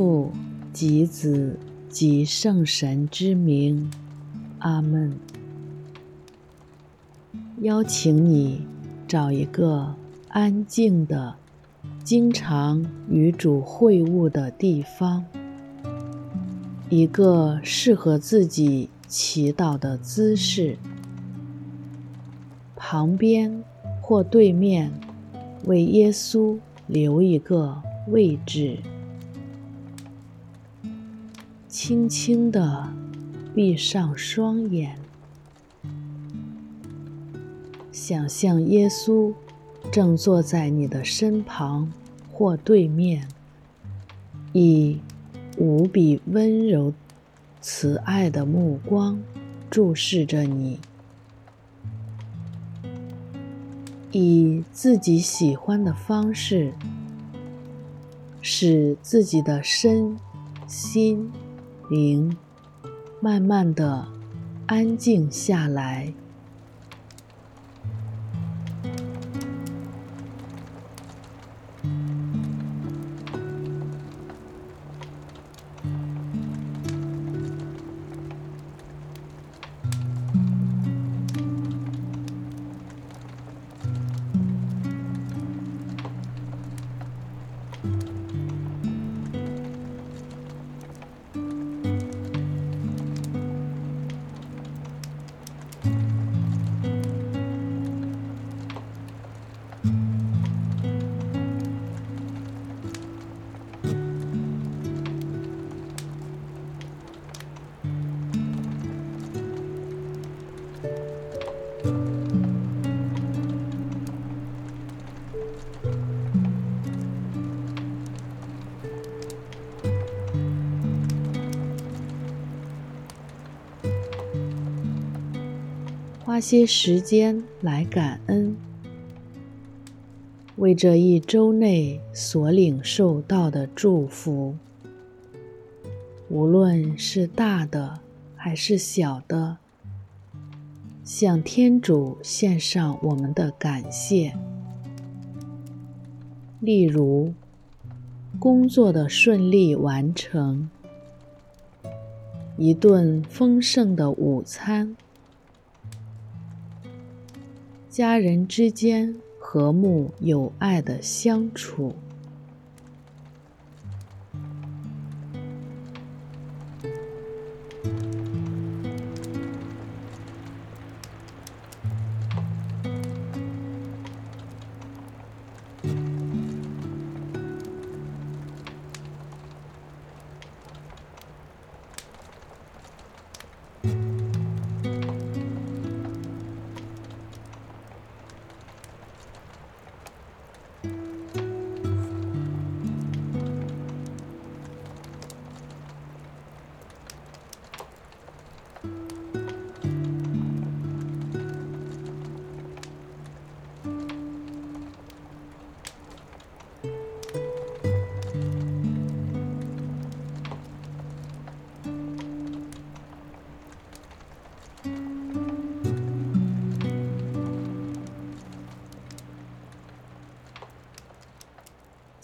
父及子及圣神之名，阿门。邀请你找一个安静的、经常与主会晤的地方，一个适合自己祈祷的姿势，旁边或对面为耶稣留一个位置。轻轻地闭上双眼，想象耶稣正坐在你的身旁或对面，以无比温柔、慈爱的目光注视着你，以自己喜欢的方式，使自己的身心。灵，慢慢的安静下来。些时间来感恩，为这一周内所领受到的祝福，无论是大的还是小的，向天主献上我们的感谢。例如，工作的顺利完成，一顿丰盛的午餐。家人之间和睦友爱的相处。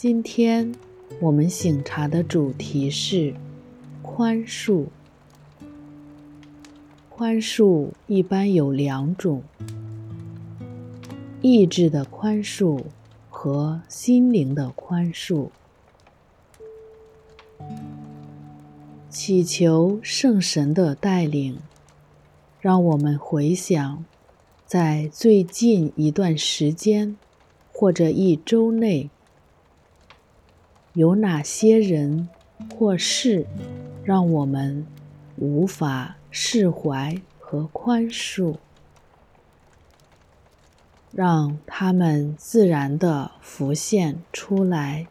今天我们醒茶的主题是宽恕。宽恕一般有两种：意志的宽恕和心灵的宽恕。祈求圣神的带领，让我们回想，在最近一段时间或者一周内。有哪些人或事让我们无法释怀和宽恕？让他们自然的浮现出来。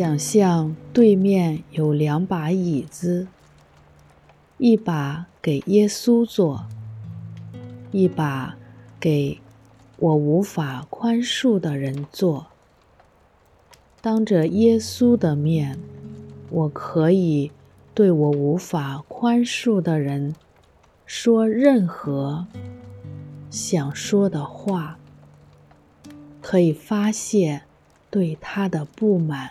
想象对面有两把椅子，一把给耶稣坐，一把给我无法宽恕的人坐。当着耶稣的面，我可以对我无法宽恕的人说任何想说的话，可以发泄对他的不满。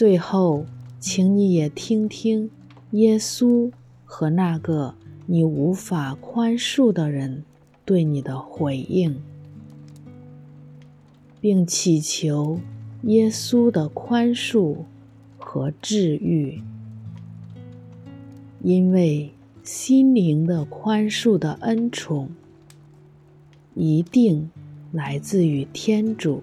最后，请你也听听耶稣和那个你无法宽恕的人对你的回应，并祈求耶稣的宽恕和治愈，因为心灵的宽恕的恩宠一定来自于天主。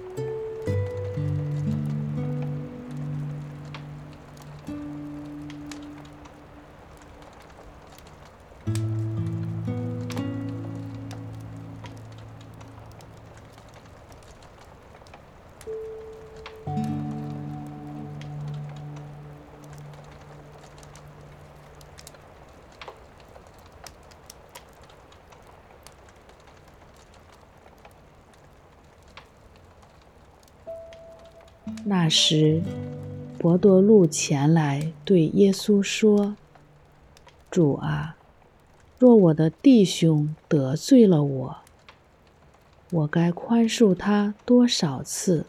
那时，伯多禄前来对耶稣说：“主啊，若我的弟兄得罪了我，我该宽恕他多少次？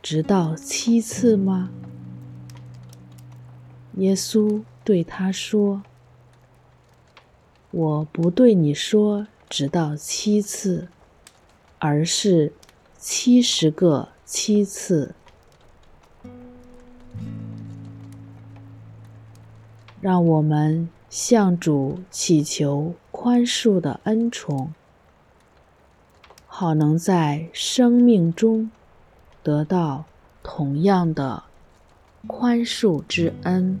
直到七次吗？”耶稣对他说：“我不对你说直到七次，而是七十个七次。”让我们向主祈求宽恕的恩宠，好能在生命中得到同样的宽恕之恩。